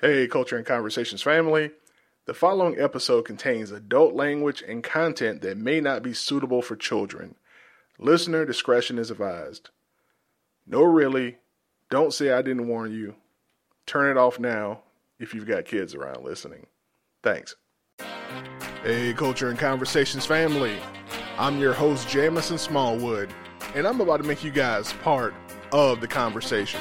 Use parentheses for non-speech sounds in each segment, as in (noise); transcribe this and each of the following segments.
Hey, Culture and Conversations family. The following episode contains adult language and content that may not be suitable for children. Listener discretion is advised. No, really, don't say I didn't warn you. Turn it off now if you've got kids around listening. Thanks. Hey, Culture and Conversations family. I'm your host, Jamison Smallwood, and I'm about to make you guys part of the conversation.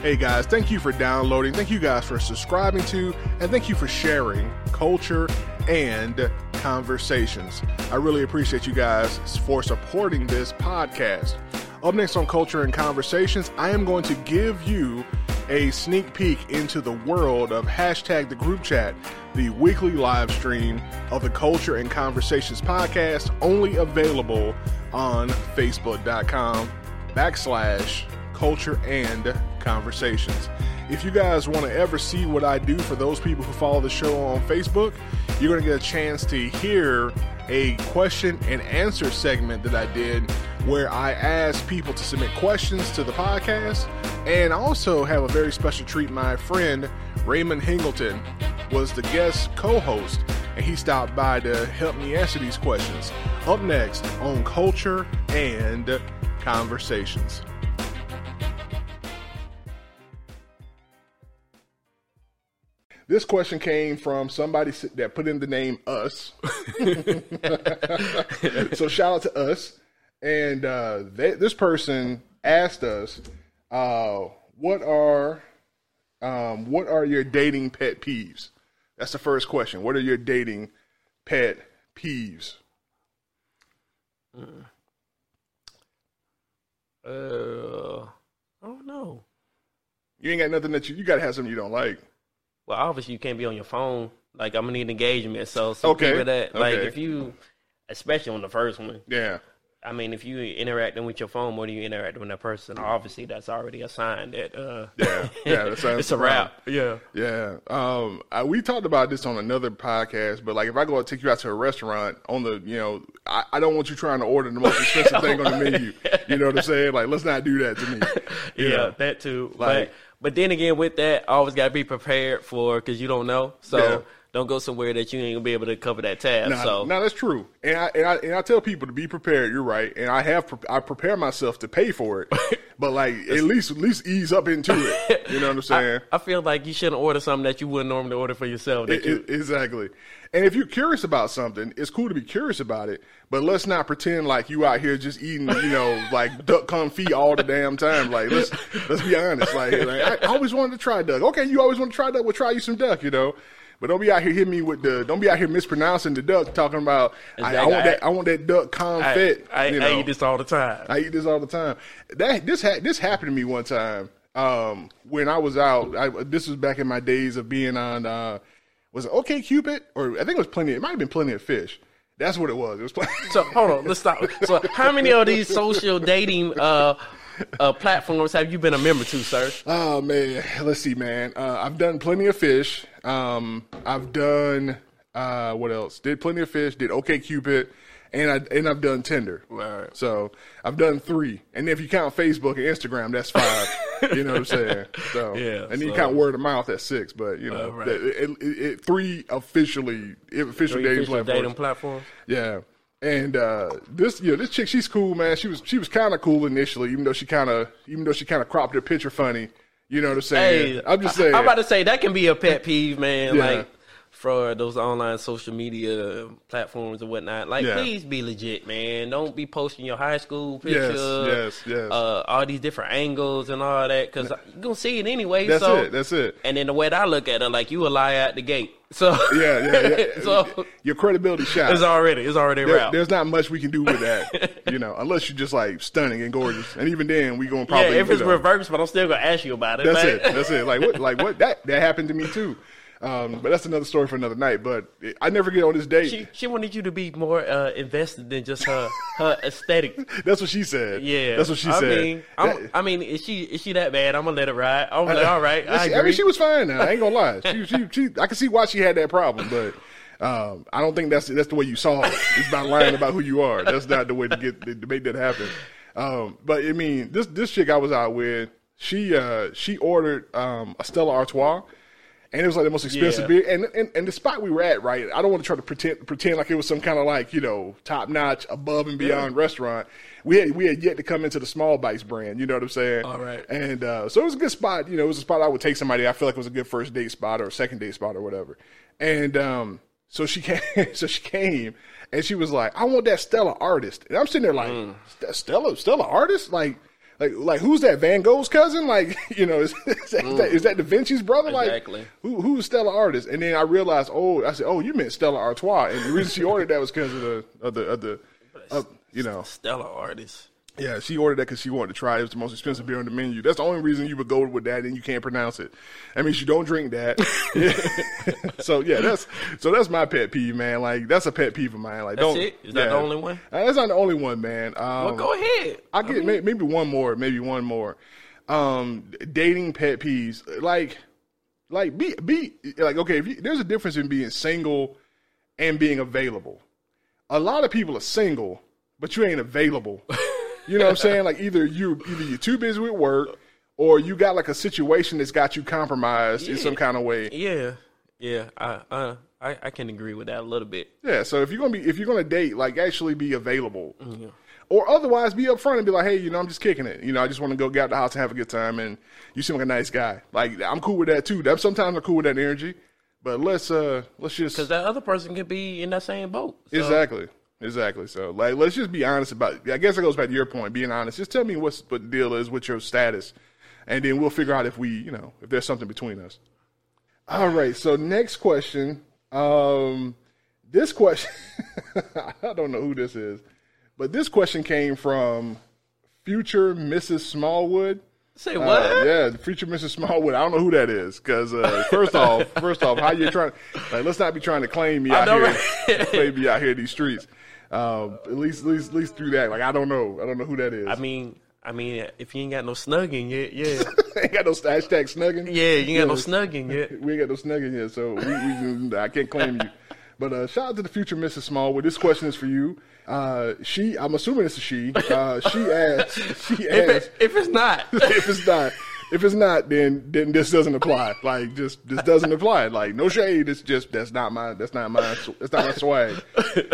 Hey guys, thank you for downloading. Thank you guys for subscribing to, and thank you for sharing culture and conversations. I really appreciate you guys for supporting this podcast. Up next on Culture and Conversations, I am going to give you a sneak peek into the world of hashtag the group chat, the weekly live stream of the Culture and Conversations podcast, only available on facebook.com backslash culture and conversations. If you guys want to ever see what I do for those people who follow the show on Facebook, you're going to get a chance to hear a question and answer segment that I did where I asked people to submit questions to the podcast. And also have a very special treat. My friend Raymond Hingleton was the guest co host, and he stopped by to help me answer these questions. Up next on Culture and Conversations. This question came from somebody that put in the name us. (laughs) so shout out to us. And uh, they, this person asked us, uh, "What are um, what are your dating pet peeves?" That's the first question. What are your dating pet peeves? Uh, I don't know. You ain't got nothing that you you got to have something you don't like. Well, obviously you can't be on your phone. Like I'm gonna need engagement. So some Okay, people that like okay. if you, especially on the first one. Yeah. I mean, if you interacting with your phone more than you interacting with that person, obviously that's already a sign that uh, Yeah, yeah, that (laughs) sounds it's a wrap. Yeah. Yeah. Um, I, we talked about this on another podcast, but like if I go and take you out to a restaurant on the, you know, I, I don't want you trying to order the most expensive thing on the menu. (laughs) You know what I'm saying? Like, let's not do that to me. Yeah, know? that too. Like- but but then again, with that, I always gotta be prepared for because you don't know. So. Don't go somewhere that you ain't gonna be able to cover that tab. So no, that's true, and I, and I and I tell people to be prepared. You're right, and I have pre- I prepare myself to pay for it, (laughs) but like at least at least ease up into it. You know what I'm (laughs) saying? I feel like you shouldn't order something that you wouldn't normally order for yourself. That I- you, I- exactly. And if you're curious about something, it's cool to be curious about it, but let's not pretend like you out here just eating, you know, (laughs) like duck confit all the damn time. Like let's let's be honest. Like, like, I always wanted to try duck. Okay, you always want to try duck. We'll try you some duck, you know. But don't be out here hitting me with the. Don't be out here mispronouncing the duck, talking about I, I want that. I want that duck I, confit. I, you I eat this all the time. I eat this all the time. That this ha- this happened to me one time um, when I was out. I, this was back in my days of being on. Uh, was it OK Cupid or I think it was plenty. It might have been Plenty of Fish. That's what it was. It was plenty. So hold on, let's stop. So how many of these social dating uh, (laughs) uh, platforms have you been a member to, sir? oh man, let's see, man. Uh, I've done Plenty of Fish. Um, I've done uh, what else? Did Plenty of Fish. Did OK Cupid. And I and I've done Tinder. Right. So I've done three, and if you count Facebook and Instagram, that's five. (laughs) you know what I'm saying? So Yeah, and you so- count word of mouth, that's six. But you know, right. it, it, it, three officially official dating official platforms. dating platforms. Yeah. And uh, this, you know, this chick, she's cool, man. She was, she was kind of cool initially, even though she kind of, even though she kind of cropped her picture funny. You know what I'm saying? Hey, I'm just saying. I'm about to say that can be a pet peeve, man. Yeah. Like for those online social media platforms and whatnot. Like, Yeah. please be legit, man. Don't be posting your high school Yes, picture. yes, yes. Uh, all these different angles and all that, because you're gonna see it anyway. that's so, it. That's it. And then the way that I look at it, like you a lie at the gate. So Yeah, yeah, yeah. (laughs) so Your credibility shot. it's already it's already There- there's not much we can do with that, (laughs) you know, unless you're just like stunning and gorgeous. And even then, we gonna Yeah, probably. if it's you know, reversed, but I'm still gonna ask you about it. That's man. it. That's it. Like what? Like what? That that happened to me too. Um, but that's another story for another night. But I never get on this date. She she wanted you to be more uh, invested than just her her (laughs) aesthetic. that's what she said. Yeah, that's what she I said. Mean, That- I mean, is she is she that bad? I'm gonna let it ride. I'm like, all right, I She- agree. mean, she was fine. Now I ain't gonna lie. She, she, she, I can see why she had that problem, but um, I don't think that's that's the way you saw it. It's about lying about who you are. That's not the way to get to make that happen. Um, but I mean, this this chick I was out with, she uh she ordered um a Stella Artois. And it was like the most expensive Yeah. beer. And, and and the spot we were at, right? I don't want to try to pretend pretend like it was some kind of like you know top notch, above and beyond restaurant. We had we had yet to come into the Small Bites brand. You know what I'm saying? All right. And uh, so it was a good spot. You know, it was a spot I would take somebody. I feel like it was a good first date spot or a second date spot or whatever. And um, so she (laughs) came. so she came, and she was like, "I want that Stella artist." And I'm sitting there like, Mm. "Stella, Stella artist? Like, like, like who's that? Van Gogh's cousin? Like, (laughs) you know, is, is, that, is that, is that Da Vinci's brother? Mm. Exactly. Like, who, who's Stella artist?" And then I realized, oh, I said, "Oh, you meant Stella Artois." And the reason she ordered that was because of the of the of the, of, you know, Stella artist. Yeah, she ordered that because she wanted to try. it. It was the most expensive beer on the menu. That's the only reason you would go with that, and you can't pronounce it. That means you don't drink that. (laughs) so yeah, that's so that's my pet peeve, man. Like that's a pet peeve of mine. Like That's don't. it? Is that yeah. the only one? Uh, that's not the only one, man. Um, Well, go ahead. I get may, maybe one more, maybe one more. Um, dating pet peeves, like, like be be like okay. If you, there's a difference in being single and being available. A lot of people are single, but you ain't available. (laughs) You know what I'm saying? Like either you either you're too busy with work, or you got like a situation that's got you compromised in some kind of way. Yeah, yeah. I, uh, I, I can agree with that a little bit. Yeah, so if you're gonna be if you're gonna date, like actually be available, Mm-hmm. or otherwise be upfront and be like, hey, you know, I'm just kicking it. You know, I just want to go get out the house and have a good time, and you seem like a nice guy. Like I'm cool with that too. That sometimes I'm cool with that energy, but let's uh let's just Because that other person could be in that same boat. So, exactly exactly. So like let's just be honest about. It. I guess it goes back to your point, being honest. Just tell me what's what the deal is with your status, and then we'll figure out if we you know if there's something between us. All right. So next question. Um, this question, (laughs) I don't know who this is, but this question came from future Mrs. Smallwood. Say Uh, what? yeah, the future Mrs. Smallwood. I don't know who that is because uh, first off, first off, how you trying? Like, let's not be trying to claim me out here, right? claim me out here in these streets. Um, at least, at least, at least through that. Like, I don't know. I don't know who that is. I mean, I mean, if you ain't got no snugging yet, yeah, (laughs) ain't got no hashtag snugging. yeah, you ain't got no Yeah. snugging yet. (laughs) We ain't got no snugging yet, so we, we I can't claim you. But uh, shout out to the future Mrs. Smallwood. This question is for you. Uh, she, I'm assuming it's a she. Uh, she (laughs) asked. She If, asked it, if it's not, if it's not. If it's not, then then this doesn't apply. Like just this doesn't apply. Like no shade. It's just that's not my that's not my that's not my swag.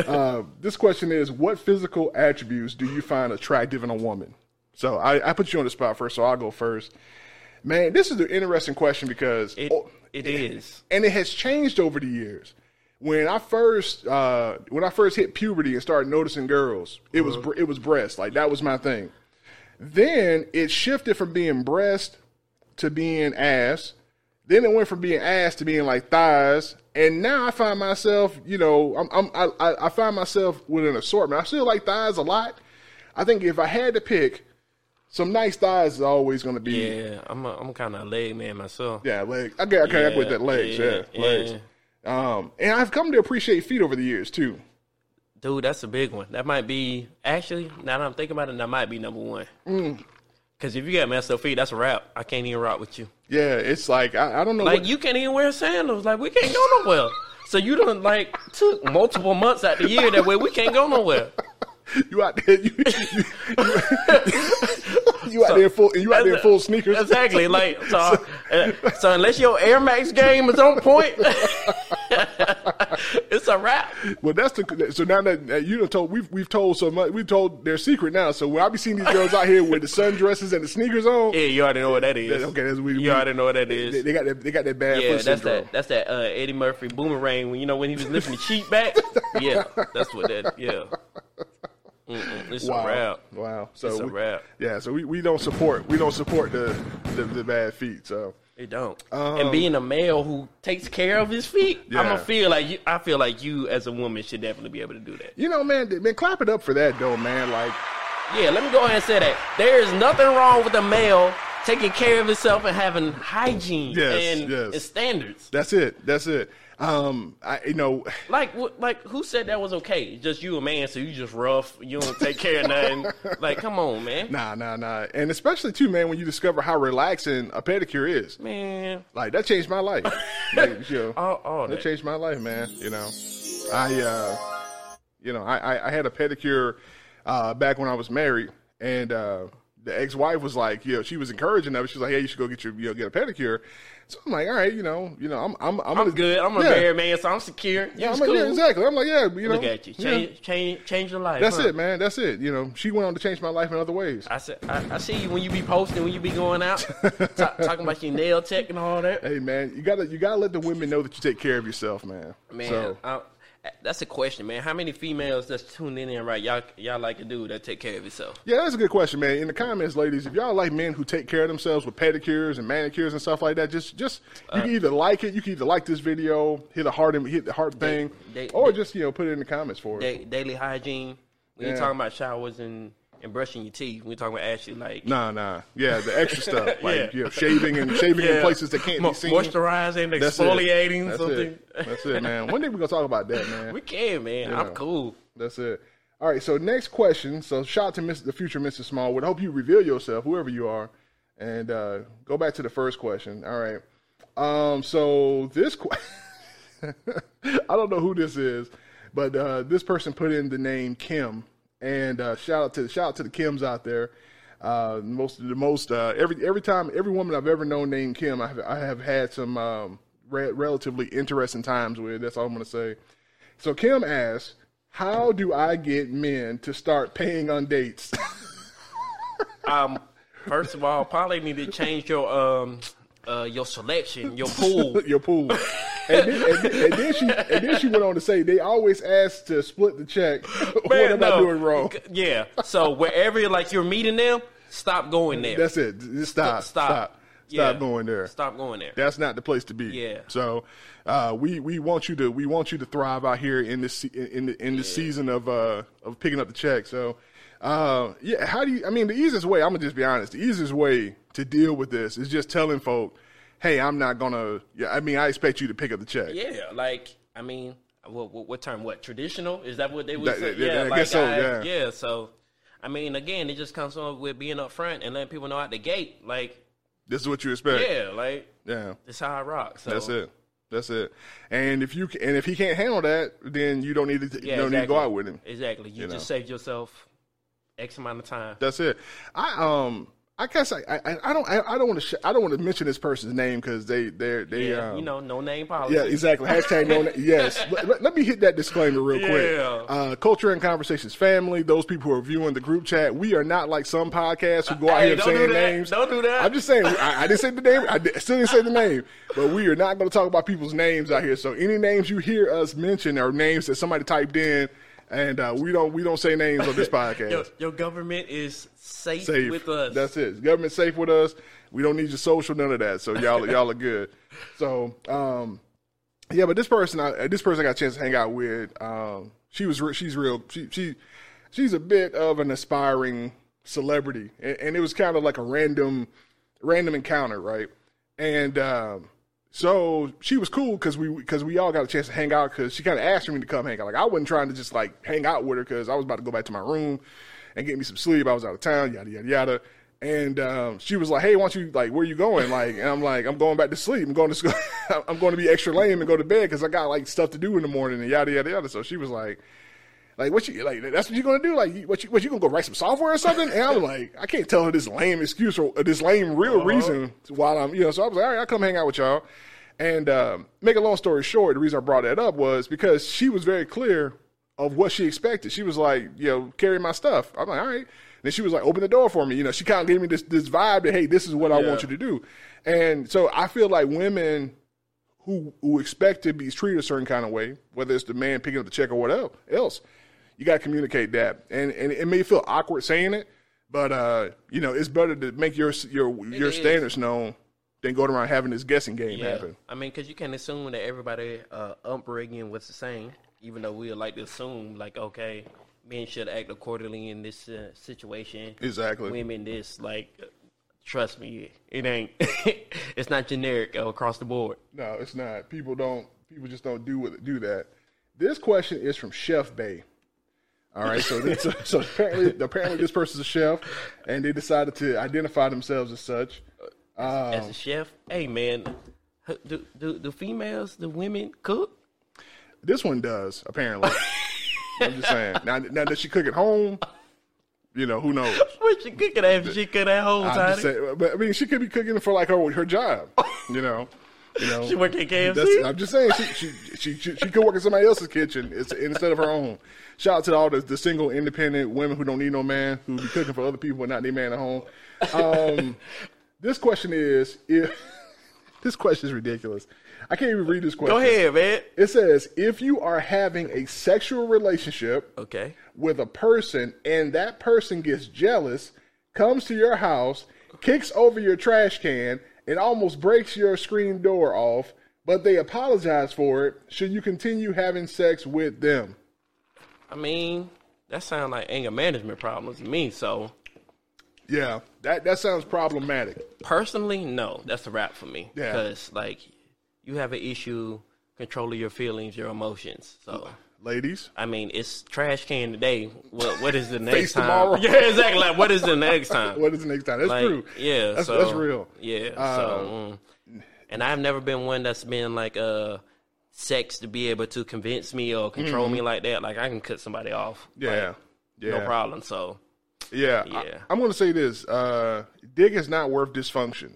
Uh, this question is: What physical attributes do you find attractive in a woman? So I, I put you on the spot first, so I'll go first. Man, this is an interesting question because it, oh, it is. and it has changed over the years. When I first uh, when I first hit puberty and started noticing girls, it was Uh-huh. it was breast like that was my thing. Then it shifted from being breast to being ass. Then it went from being ass to being like thighs, and now I find myself, you know, I'm, I'm I, I I find myself with an assortment. I still like thighs a lot. I think if I had to pick, some nice thighs is always going to be Yeah, I'm a, I'm kind of a leg man myself. yeah, legs. Okay, okay, I with that legs. Yeah, yeah, legs. Um, and I've come to appreciate feet over the years too. Dude, that's a big one. That might be actually. Now that I'm thinking about it, that might be number one. Mm. Because if you got messed up feet, that's a wrap. I can't even rock with you. Yeah, it's like I, I don't know. Like what, you can't even wear sandals. Like we can't go nowhere. So you done like took multiple months out the year that way we can't go nowhere. You out there, you, you, you, out there full, you out there full sneakers. Exactly. Like (laughs) so, uh, so unless your Air Max game is on point, (laughs) it's a wrap. Well, that's the so now that that you done told we've we've told so much we've told their secret now. So when I be seeing these girls out here with the sundresses and the sneakers on, Yeah, you already know what that is. okay, that's we, You already know what that is. They, they got that they got that bad Yeah, foot that's syndrome. that. That's that uh, Eddie Murphy boomerang when you know when he was lifting the cheat back. (laughs) Yeah, that's what that. Yeah, Mm-mm, it's Wow, a wrap. wow. So It's a we- wrap. yeah, so we, we don't support we don't support the the, the bad feet. So It don't. and being a male who takes care of his feet, I'm Um, gonna feel like you. I feel like you as a woman should definitely be able to do that. you know, man, man, clap it up for that though, man. Like Yeah, let me go ahead and say that there is nothing wrong with a male taking care of himself and having hygiene Yes, and, yes. and standards. that's it, that's it. Um, I you know. Like, like who said that was okay? Just you a man, so you just rough. You don't take care of nothing. (laughs) like, come on, man. Nah, nah, nah. And especially too, man, when you discover how relaxing a pedicure is. Man, Like that changed my life. (laughs) like, you know, all, all that that. changed my life, man. You know, I, uh, you know, I, I, I had a pedicure uh, back when I was married, and uh, the ex wife was like, you know, she was encouraging of it. She was like, hey, you should go get your, you know, get a pedicure. So I'm like, all right, you know, you know, I'm, I'm, I'm, I'm good. I'm a yeah. married man, so I'm secure. Yeah, I'm like, cool. yeah, exactly. I'm like, yeah, you know, Look at you. yeah. Change, change, change your life. That's huh? it, man. That's it. You know, she went on to change my life in other ways. I said, I, I see you when you be posting, when you be going out, (laughs) ta- talking about your nail tech and all that. Hey, man, you gotta, you gotta let the women know that you take care of yourself, man. Man, So, I, that's a question, man. How many females that's tuning in right? Y'all, y'all like a dude that take care of yourself? yeah, that's a good question, man. In the comments, ladies, if y'all like men who take care of themselves with pedicures and manicures and stuff like that, just, just you Uh, can either like it, you can either like this video, hit a heart, hit the heart thing, or just you know put it in the comments for it. Daily hygiene. We yeah. you talking about showers and, and brushing your teeth, we talking about actually like Nah, nah, yeah, the extra stuff (laughs) like Yeah. you know, shaving and shaving in places that can't mo- be seen. moisturizing, That's exfoliating, That's something. It. That's it, man. One day we're gonna talk about that, man. We can, man. Yeah. I'm cool. That's it. All right. So next question. So shout out to Miss, the future Mrs. Smallwood. I hope you reveal yourself, whoever you are, and uh, go back to the first question. All right. Um. So this question, (laughs) I don't know who this is, but uh, this person put in the name Kim, and uh, shout out to the shout out to the Kims out there. Uh, most the most uh, every every time every woman I've ever known named Kim, I have I have had some um, re- relatively interesting times with. That's all I'm gonna say. So Kim asks, "How do I get men to start paying on dates?" (laughs) Um, first of all, probably need to change your um uh your selection, your pool. (laughs) Your pool. (laughs) And then, and, then, and then she and then she went on to say they always ask to split the check. (laughs) what Man, am I doing wrong? Yeah. So wherever like you're meeting them, stop going there. That's it. Just stop. Stop. Stop. Yeah. Stop going there. Stop going there. That's not the place to be. Yeah. So, uh, we we want you to we want you to thrive out here in this in the in the season of uh of picking up the check. So, uh, yeah. How do you? I mean, the easiest way. I'm gonna just be honest. The easiest way to deal with this is just telling folk, "Hey, I'm not gonna. Yeah, I mean, I expect you to pick up the check. Yeah, like I mean, what, what, what term? What traditional? Is that what they would That- say? that- yeah, I like guess so, I- yeah. So, I mean, again, it just comes on with being upfront and letting people know at the gate, like, This is what you expect. yeah, like Yeah. this how I rock. So That's it. That's it. And if you and if he can't handle that, then you don't need to Yeah, don't need to exactly. go out with him. Exactly. You, You just know. saved yourself X amount of time. That's it. I um I guess I I, I don't I, I don't want to sh- I don't want to mention this person's name because they they're they yeah, um, you know, no name policy. yeah exactly. Hashtag no na- yes. Let, (laughs) let- let me hit that disclaimer real quick. Uh, culture and conversations family those people who are viewing the group chat we are not like some podcasts who go out Hey, here saying do names. Don't do that. I'm just saying I, I didn't say the name I di- still didn't say the name but we are not going to talk about people's names out here. So any names you hear us mention are names that somebody typed in and uh, we don't we don't say names on this (laughs) podcast Your, your government is safe, safe with us. That's it. Government safe with us. We don't need your social, none of that. So y'all, (laughs) y'all are good. So, um, yeah, but this person, I, this person I got a chance to hang out with. Um, she was, re- she's real. She, she, she's a bit of an aspiring celebrity, and, and it was kind of like a random, random encounter, right? And um, so she was cool because we because we all got a chance to hang out because she kind of asked me to come hang out. Like I wasn't trying to just like hang out with her because I was about to go back to my room and get me some sleep. I was out of town, yada yada yada. And um, she was like, "Hey, why don't you like where are you going?" Like, and I'm like, "I'm going back to sleep. I'm going to school. (laughs) I'm going to be extra lame and go to bed because I got like stuff to do in the morning and yada yada yada." So she was like, like what you like? That's what you're gonna do? Like what you what you gonna go write some software or something? And I'm like, I can't tell her this lame excuse or this lame real reason while I'm you know. So I was like, all right, I'll come hang out with y'all. And um, make a long story short, the reason I brought that up was because she was very clear of what she expected. She was like, you know, carry my stuff. I'm like, all right. Then she was like, open the door for me. You know, she kind of gave me this this vibe that hey, this is what I Yeah. want you to do. And so I feel like women who who expect to be treated a certain kind of way, whether it's the man picking up the check or whatever else, you got to communicate that. And and it may feel awkward saying it, but uh, you know, it's better to make your your your is. standards known than going around having this guessing game Yeah, happen. I mean, because you can assume that everybody uh, upbringing was the same, even though we would like to assume, like, okay, men should act accordingly in this uh, situation. Exactly. Women, this, like, trust me, it ain't. (laughs) it's not generic across the board. No, it's not. People don't. People just don't do what do that. This question is from Chef Bay. All right, so this, (laughs) so apparently apparently this person's a chef, and they decided to identify themselves as such. Um, As a chef, hey man, do, do do females, the women cook? This one does apparently. (laughs) I'm just saying. Now, now does she cook at home? You know, who knows? (laughs) What she cooking at? She cook that whole I'm just saying, but I mean, she could be cooking for like her her job. You know, you know. She work at KFC? I'm just saying, she she, she she she could work in somebody else's kitchen it's, instead of her own. Shout out to all the, the single, independent women who don't need no man who be cooking for other people and not their man at home. Um, (laughs) this question is if (laughs) this question is ridiculous. I can't even read this question. Go ahead, man. It says if you are having a sexual relationship Okay. with a person and that person gets jealous, comes to your house, kicks over your trash can, and almost breaks your screen door off, but they apologize for it, should you continue having sex with them? I mean, that sounds like anger management problems to me. So Yeah, that that sounds problematic. personally, no, that's a wrap for me. Yeah. Because like you have an issue controlling your feelings, your emotions. So Ladies, I mean, it's trash can today. What what is the (laughs) next Face time? tomorrow. (laughs) Yeah, exactly. Like, what is the next time? (laughs) what is the next time? That's like, true. Yeah, that's, so, that's real. Yeah. Uh, so, mm. and I've never been one that's been like uh sex to be able to convince me or control me like that. Like I can cut somebody off. Mm-hmm. Yeah, Like, yeah, No problem. So Yeah, Yeah. I, am to say this: uh, dick is not worth dysfunction.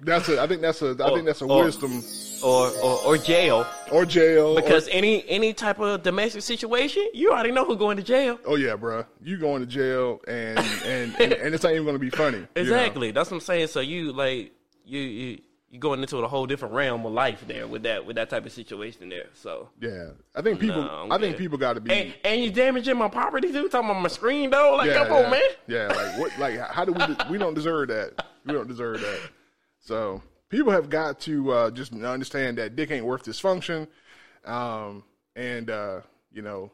That's a. I think that's a. I think that's a or- wisdom or or, or jail or jail. or- because any any type of domestic situation, you already know who's going to jail. Oh yeah, bruh. You going to jail and and and, and it's not even going to be funny. you know? Exactly. That's what I'm saying. So you like you you you going into a whole different realm of life there with that with that type of situation there. So Yeah, I think people. No, I'm think people got to be. and, and you damaging my property too. Talking about my screen though. Like yeah, come on, man. Yeah, like what? Like how do we? We don't deserve that. We don't deserve that. So people have got to uh, just understand that dick ain't worth dysfunction, um, and uh, you know,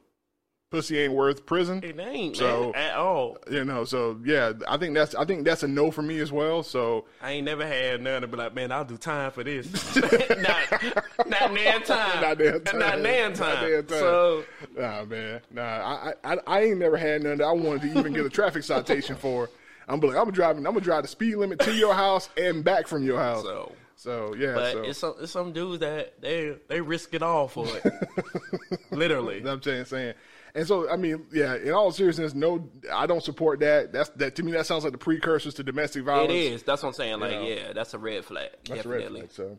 pussy ain't worth prison. It ain't So- man at all. You know, so yeah, I think that's I think that's a no for me as well. So I ain't never had none to be like, man, I'll do time for this. (laughs) (laughs) not, not nan time. Not nan time. Not nan time. time. So Nah, man. Nah, I, I, I ain't never had none that I wanted to even get a traffic citation for. I'm like, I'm driving. I'm gonna drive the speed limit to your house and back from your house. so. So yeah, But so it's some it's some dudes that they they risk it all for it. (laughs) Literally. I'm saying, saying, and so I mean, yeah. In all seriousness, no, I don't support that. That's that to me. That sounds like the precursors to domestic violence. It is. That's what I'm saying. Like, know. yeah, that's a red flag. That's a red definitely. flag. So,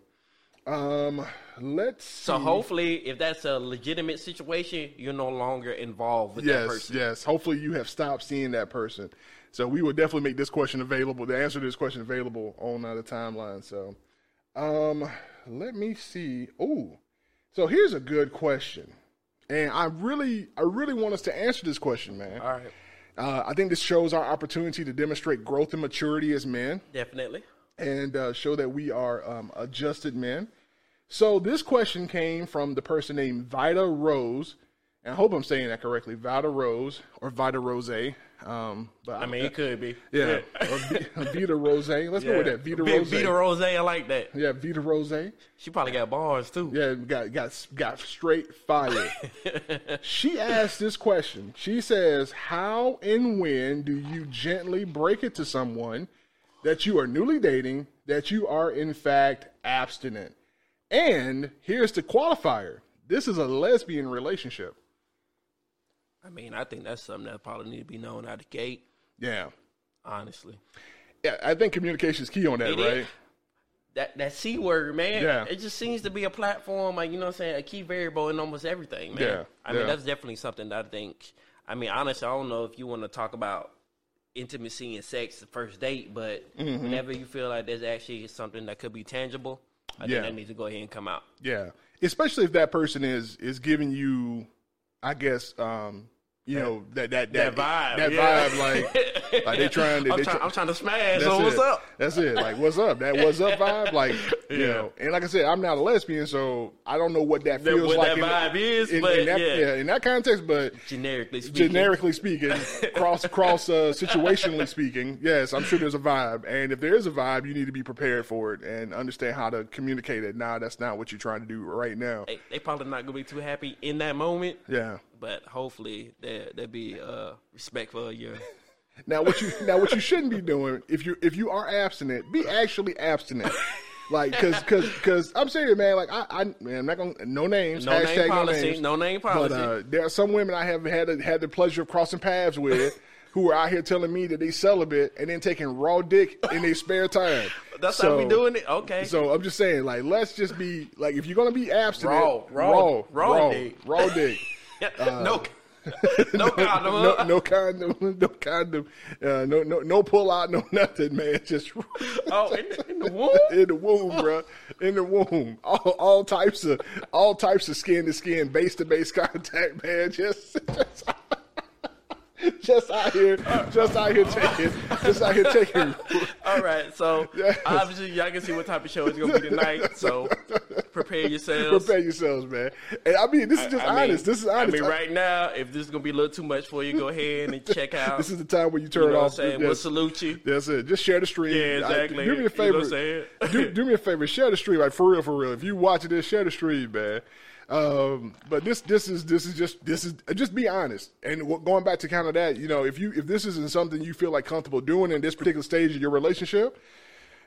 um, let's. So hopefully, if that's a legitimate situation, you're no longer involved with that yes, person. yes. Hopefully, you have stopped seeing that person. So we will definitely make this question available. The answer to this question available on uh, the timeline. So, um, let me see. Oh, so here's a good question, and I really, I really want us to answer this question, man. All right. Uh, I think this shows our opportunity to demonstrate growth and maturity as men Definitely. and uh, show that we are um, adjusted men. So this question came from the person named Vita Rose, and I hope I'm saying that correctly, Vida Rose or Vida Rose. Um, but I mean, it could be. (laughs) yeah, (laughs) or V- Vita Rose. Let's go with that, Vita Rose. Vita Rose. I like that. yeah, Vita Rose. She probably got bars too. Yeah, got got got straight fire. (laughs) she asked this question. She says, "How and when do you gently break it to someone that you are newly dating that you are in fact abstinent?" And here's the qualifier: this is a lesbian relationship. I mean, I think that's something that probably need to be known out the gate. Yeah, Honestly, yeah. I think communication is key on that, It right? is. that that c word, man. Yeah. It just seems to be a platform, like you know, what I'm saying a key variable in almost everything, man. Yeah, I yeah. mean, that's definitely something that I think. I mean, honestly, I don't know if you want to talk about intimacy and sex the first date, but Mm-hmm. whenever you feel like there's actually something that could be tangible, I Yeah. think that needs to go ahead and come out. Yeah, especially if that person is is giving you, I guess, um, you know that that that, That vibe, that yeah. vibe, like (laughs) like they trying to. I'm, they try, try- I'm trying to smash. That's So it. what's up? That's it. Like, what's up? That what's up vibe. Like, you Yeah. know. And like I said, I'm not a lesbian, so I don't know what that That- feels what like. that in, vibe is, in, but in that, yeah. in that context. But Generically speaking, generically speaking, (laughs) cross cross uh, situationally speaking, yes, I'm sure there's a vibe. And if there is a vibe, you need to be prepared for it and understand how to communicate it. Nah, that's not what you're trying to do right now. they, they probably not gonna be too happy in that moment. Yeah. But hopefully there there be uh, respect for your Now what you now what you shouldn't be doing if you if you are abstinent, be actually abstinent. Like, cause, cause, cause, I'm serious, man. Like, I, I, man, I'm not gonna no names. no hashtag name policy. No names. No name But policy. uh, there are some women I have had had the pleasure of crossing paths with who are out here telling me that they celibate and then taking raw dick in their spare time. That's how we doing it. Okay. So I'm just saying, like, let's just be like, if you're gonna be abstinent, Raw, raw, raw, raw raw, dick. raw dick. (laughs) no, (laughs) no condom. no, no condom, (laughs) no condom, uh, no, no, no pull out, no nothing, man. (laughs) Just Oh, in the, in the womb. in the womb, bro. In the womb, all, all types of, all types of skin to skin, base to base contact, man. Just, just, just out here, just out here taking, just out here taking. All right, so obviously y'all can see what type of show it's gonna be tonight. So prepare yourselves. Prepare yourselves, man. And I mean, this is just I mean- honest. this is honest. I mean, right now, if this is gonna be a little too much for you, go ahead and check (laughs) out. This is the time where you turn you know what I'm off. saying? Yes. We'll salute you. That's it. Just share the stream. Yeah, I- exactly. do me a You know favor. what I'm (laughs) do, do me a favor. Share the stream, like for real, for real. If you watching this, share the stream, man. Um, but this, this is, this is just, this is just be honest. And what, going back to kind of that, you know, if you, if this isn't something you feel like comfortable doing in this particular stage of your relationship,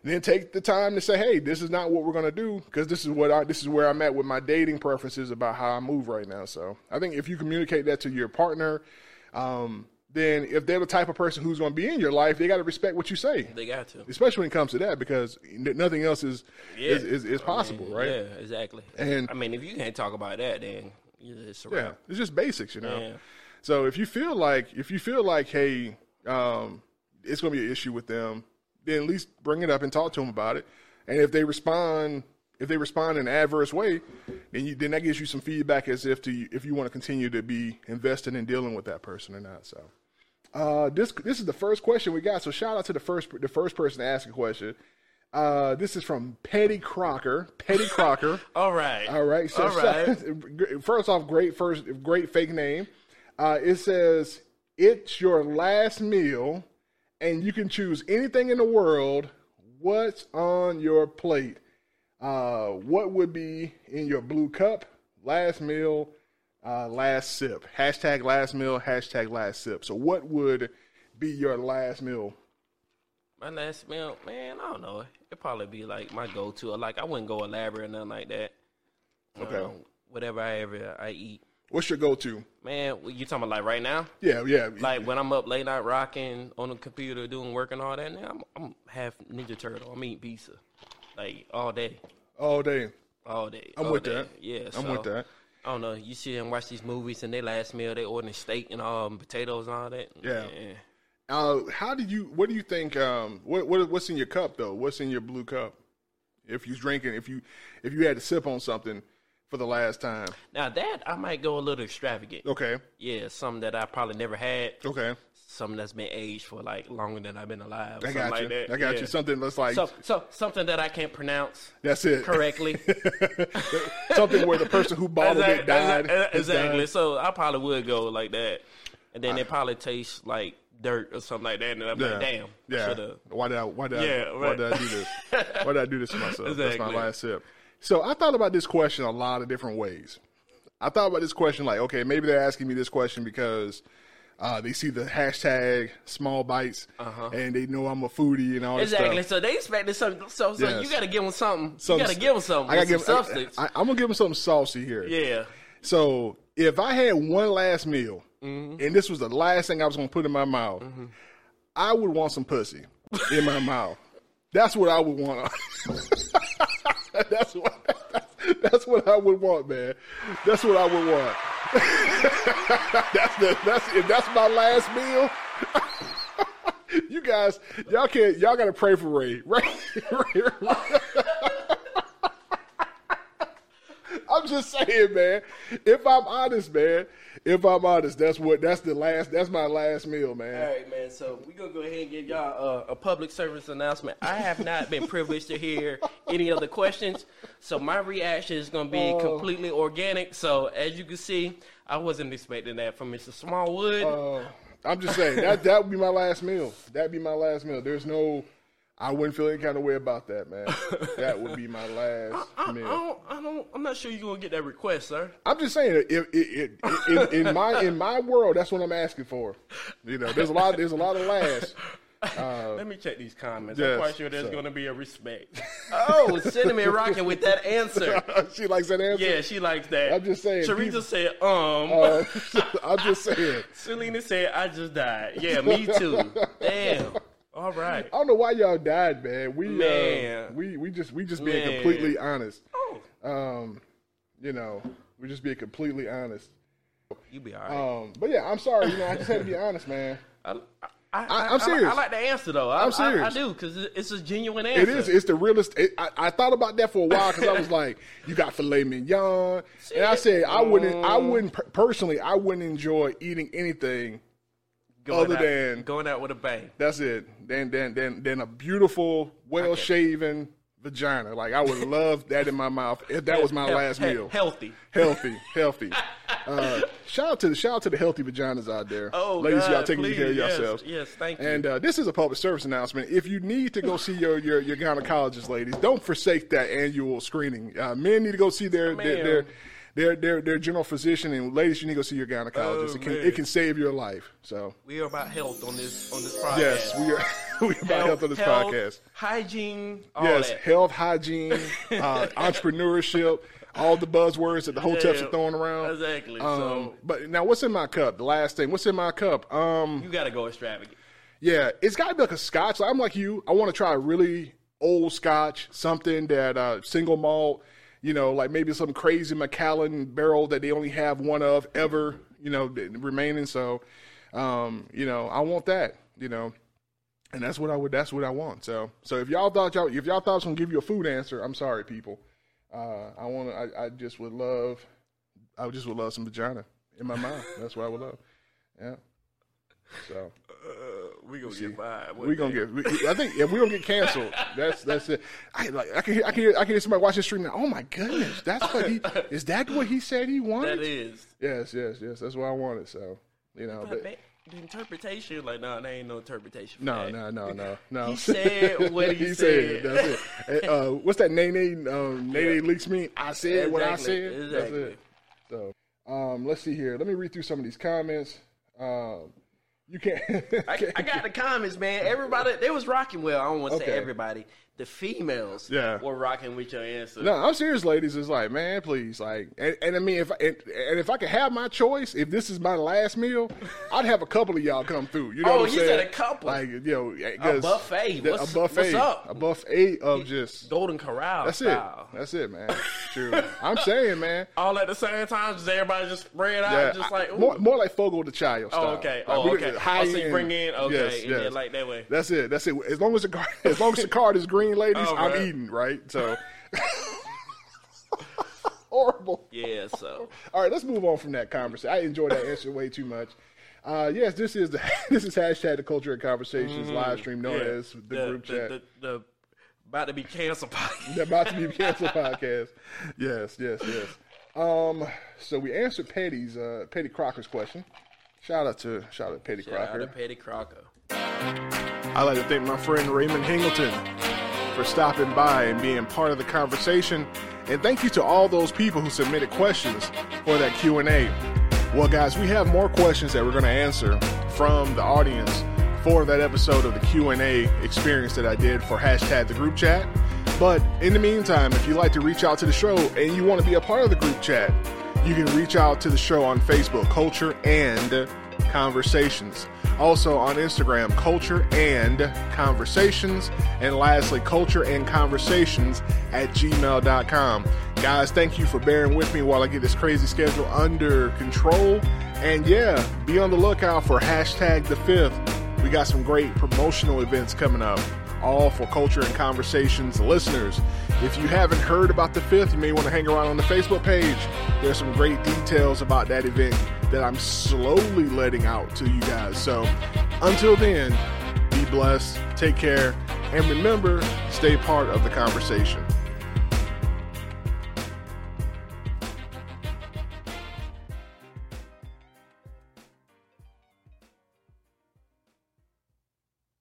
then take the time to say, hey, this is not what we're gonna do because this is what I, this is where I'm at with my dating preferences about how I move right now. So I think if you communicate that to your partner, um, then if they're the type of person who's gonna be in your life, they got to respect what you say They got to. especially when it comes to that, because nothing else is is, is, is possible, right? Yeah, exactly. And- I mean, if you can't talk about that, then it's Yeah, it's just basics, you know. Yeah. So if you feel like if you feel like, hey, um, it's going to be an issue with them, then at least bring it up and talk to them about it. And if they respond, if they respond in an adverse way, then you then that gives you some feedback as if to if you want to continue to be invested in dealing with that person or not. So. Uh, this this is the first question we got. So shout out to the first the first person to ask a question. Uh, this is from Petty Crocker. Petty (laughs) Crocker. All right. All right. So, All right. first off, great first great fake name. Uh, it says it's your last meal, and you can choose anything in the world. What's on your plate? Uh, what would be in your blue cup? Last meal, uh, last sip. Hashtag last meal. Hashtag last sip. So, what would be your last meal? My last meal, man, I don't know. It'd probably be like my go-to. Like I wouldn't go elaborate or nothing like that. Okay. Um, whatever I ever I eat, What's your go-to? man. You talking about like right now? Yeah, yeah. Like when I'm up late night rocking on the computer doing work and all that. Now I'm, I'm half Ninja Turtle. I'm eating pizza, like all day, all day. all day. I'm all with day. that. Yeah, I'm so, with that. I don't know. You see them watch these movies and they last meal they ordering steak and all um potatoes and all that. Yeah. Man. Uh, how did you? What do you think? Um, what, what what's in your cup though? What's in your blue cup? If you're drinking, if you if you had to sip on something for the last time, Now that I might go a little extravagant. okay, Yeah, something that I probably never had. okay, Something that's been aged for like longer than I've been alive. I got like you. that. I got yeah. you. Something that's like So, so something that I can't pronounce that's it. correctly. (laughs) something where the person who bottled Exact- it died. exact- Exactly. So I probably would go like that, and then it probably tastes like dirt or something like that, and I'm Yeah. like, damn, Yeah. shoulda- Why did I? Why did I? Yeah, Why did I do this? why did I do this to myself? That's my last sip. So I thought about this question a lot of different ways. I thought about this question like, okay, maybe they're asking me this question because uh, they see the hashtag small bites and they know I'm a foodie and all Uh-huh. Exactly. So they expected something. So, so Yes. you got to give them something. Some- you got to give them something. I gotta with give some substance. I, I, I'm gonna give them something saucy here. yeah. So if I had one last meal Mm-hmm. and this was the last thing I was gonna put in my mouth, I would want some pussy in my (laughs) mouth. That's what I would want. (laughs) (laughs) that's what. (laughs) That's what I would want, man. That's what I would want. (laughs) that's the. That's if that's my last meal. you guys, y'all can't. Y'all gotta pray for Ray, right? I'm just saying, man. If I'm honest, man. If I'm honest, that's what. That's the last. That's my last meal, man. All right, man. So we're gonna go ahead and give y'all uh, a public service announcement. I have not been (laughs) privileged to hear any other questions, so my reaction is gonna be completely organic. So as you can see, I wasn't expecting that from Mr. Smallwood. Uh, I'm just saying that that would be my last meal. That'd be my last meal. There's no. I wouldn't feel any kind of way about that, man. (laughs) That would be my last I, I meal. don't, I don't, I'm not sure you're gonna get that request, sir. I'm just saying, if, if, if, in, in my in my world, that's what I'm asking for. You know, there's a lot there's a lot of last. (laughs) Let me check these comments. yes, I'm quite sure there's so- going to be a respect. oh, Cinnamon (laughs) rocking with that answer. she likes that answer. Yeah, she likes that. I'm just saying, Teresa people- said, um. Uh, I'm just saying. Selena said, I just died. Yeah, me too. Damn. All right. I don't know why y'all died, man. We Man. Uh, we we just we just being Man. completely honest. Oh, Um, you know, we just being completely honest. you be all right. Um, but yeah, I'm sorry. You know, I just had to be (laughs) honest, man. I, I, I- I'm serious. I, like the answer though. I, I'm serious. I, I do because it's a genuine answer. It is. It's the realest. It, I, I thought about that for a while because I was (laughs) like, you got filet mignon, and I said I wouldn't. I wouldn't personally. I wouldn't enjoy eating anything. Going other out, than- going out with a bang. That's it. Then then then then a beautiful, well shaven vagina. Like I would love that in my mouth if that was my He- last he- meal. Healthy. healthy, healthy. (laughs) Uh, shout out to the shout out to the healthy vaginas out there. Oh, ladies, God, y'all taking please. care of Yes, yourselves. yes, thank you. And uh, this is a public service announcement. If you need to go see your your, your gynecologist, ladies, don't forsake that annual screening. Uh, men need to go see their their, their their their their general physician, and ladies, you need to go see your gynecologist. Oh, it can man. it can save your life. So We are about health on this on this podcast. yes, we are (laughs) we are about health on this health, podcast. hygiene, all Yes, that. health, hygiene, (laughs) uh, entrepreneurship, all the buzzwords that the hotels Yeah, are throwing around. exactly. Um, So- but now, what's in my cup? The last thing. What's in my cup? Um, You got to go extravagant. yeah, it's got to be like a Scotch. I'm like you. I want to try a really old Scotch, something that uh, single malt. You know, like maybe some crazy Macallan barrel that they only have one of ever. You know, remaining. So, um, you know, I want that. You know, and that's what I would. That's what I want. So, so if y'all thought y'all, if y'all thought I was gonna give you a food answer, I'm sorry, people. Uh, I want to. I, I just would love. I just would love some vagina in my mouth. That's what I would love. Yeah. So we gonna get by. we gonna get. We, I think if we don't get canceled, that's that's it. I like. I can hear. I can hear. I can hear somebody watching the stream now. Oh my goodness, that's what he. Is that what he said he wanted? That is. Yes, yes, yes. That's what I wanted. So you know, but, But the interpretation, like, no, there ain't no interpretation. For no, that. no, no, no, (laughs) no. He said what he (laughs) said. said. That's it. Uh, uh, what's that? Nene, um, Nene Leakes me. I said what I Exactly, said. That's it. So, um, let's see here. Let me read through some of these comments. Um, you can't. (laughs) I, I got the comments, man. Everybody, they was rocking well. I don't want to Okay. say everybody. The females Yeah. were rocking with your answer. No, I'm serious, ladies. It's like, man, please, like, and, and I mean, if and, and if I could have my choice, if this is my last meal, (laughs) I'd have a couple of y'all come through. You know Oh, what I'm he saying? said a couple. like, you know, 'cause buffet. the- What's- a buffet, what's up? a buffet of just. Golden Corral That's style. it. That's it, man. (laughs) True. I'm saying, man. All at the same time, just everybody just spread out, Yeah, just like ooh. more, more like Fogo de Chão oh, style. Oh, okay. Like, Oh, okay. high Oh, so you bring in okay, Yes, yes. then like that way. That's it. That's it. As long as the card, (laughs) as long as the card is green, ladies, Oh, I'm right. eating. Right. So. (laughs) Horrible. Yeah. So All right, let's move on from that conversation. I enjoy that answer way too much. Uh, yes, this is the (laughs) this is hashtag the culture of conversations live stream known Mm-hmm. yeah. as the, group chat. The, the, about to be canceled podcast. About to be (laughs) canceled podcast. Yes, yes, yes. Um, so we answered Petty's uh, Petty Crocker's question. Shout out to shout out Petty Shout out Crocker. to Petty Crocker. I'd like to thank my friend Raymond Hingleton for stopping by and being part of the conversation. And thank you to all those people who submitted questions for that Q&A. Well, guys, we have more questions that we're going to answer from the audience for that episode of the Q&A experience that I did for hashtag the group chat. But in the meantime, if you'd like to reach out to the show and you want to be a part of the group chat, you can reach out to the show on Facebook, Culture and Conversations. Also on Instagram, Culture and Conversations. And lastly, Culture and Conversations at gmail.com. Guys, thank you for bearing with me while I get this crazy schedule under control. And yeah, be on the lookout for hashtag the fifth. We got some great promotional events coming up, all for Culture and Conversations listeners. If you haven't heard about the fifth, you may want to hang around on the Facebook page. There's some great details about that event that I'm slowly letting out to you guys. So until then, be blessed, take care, and remember, stay part of the conversation.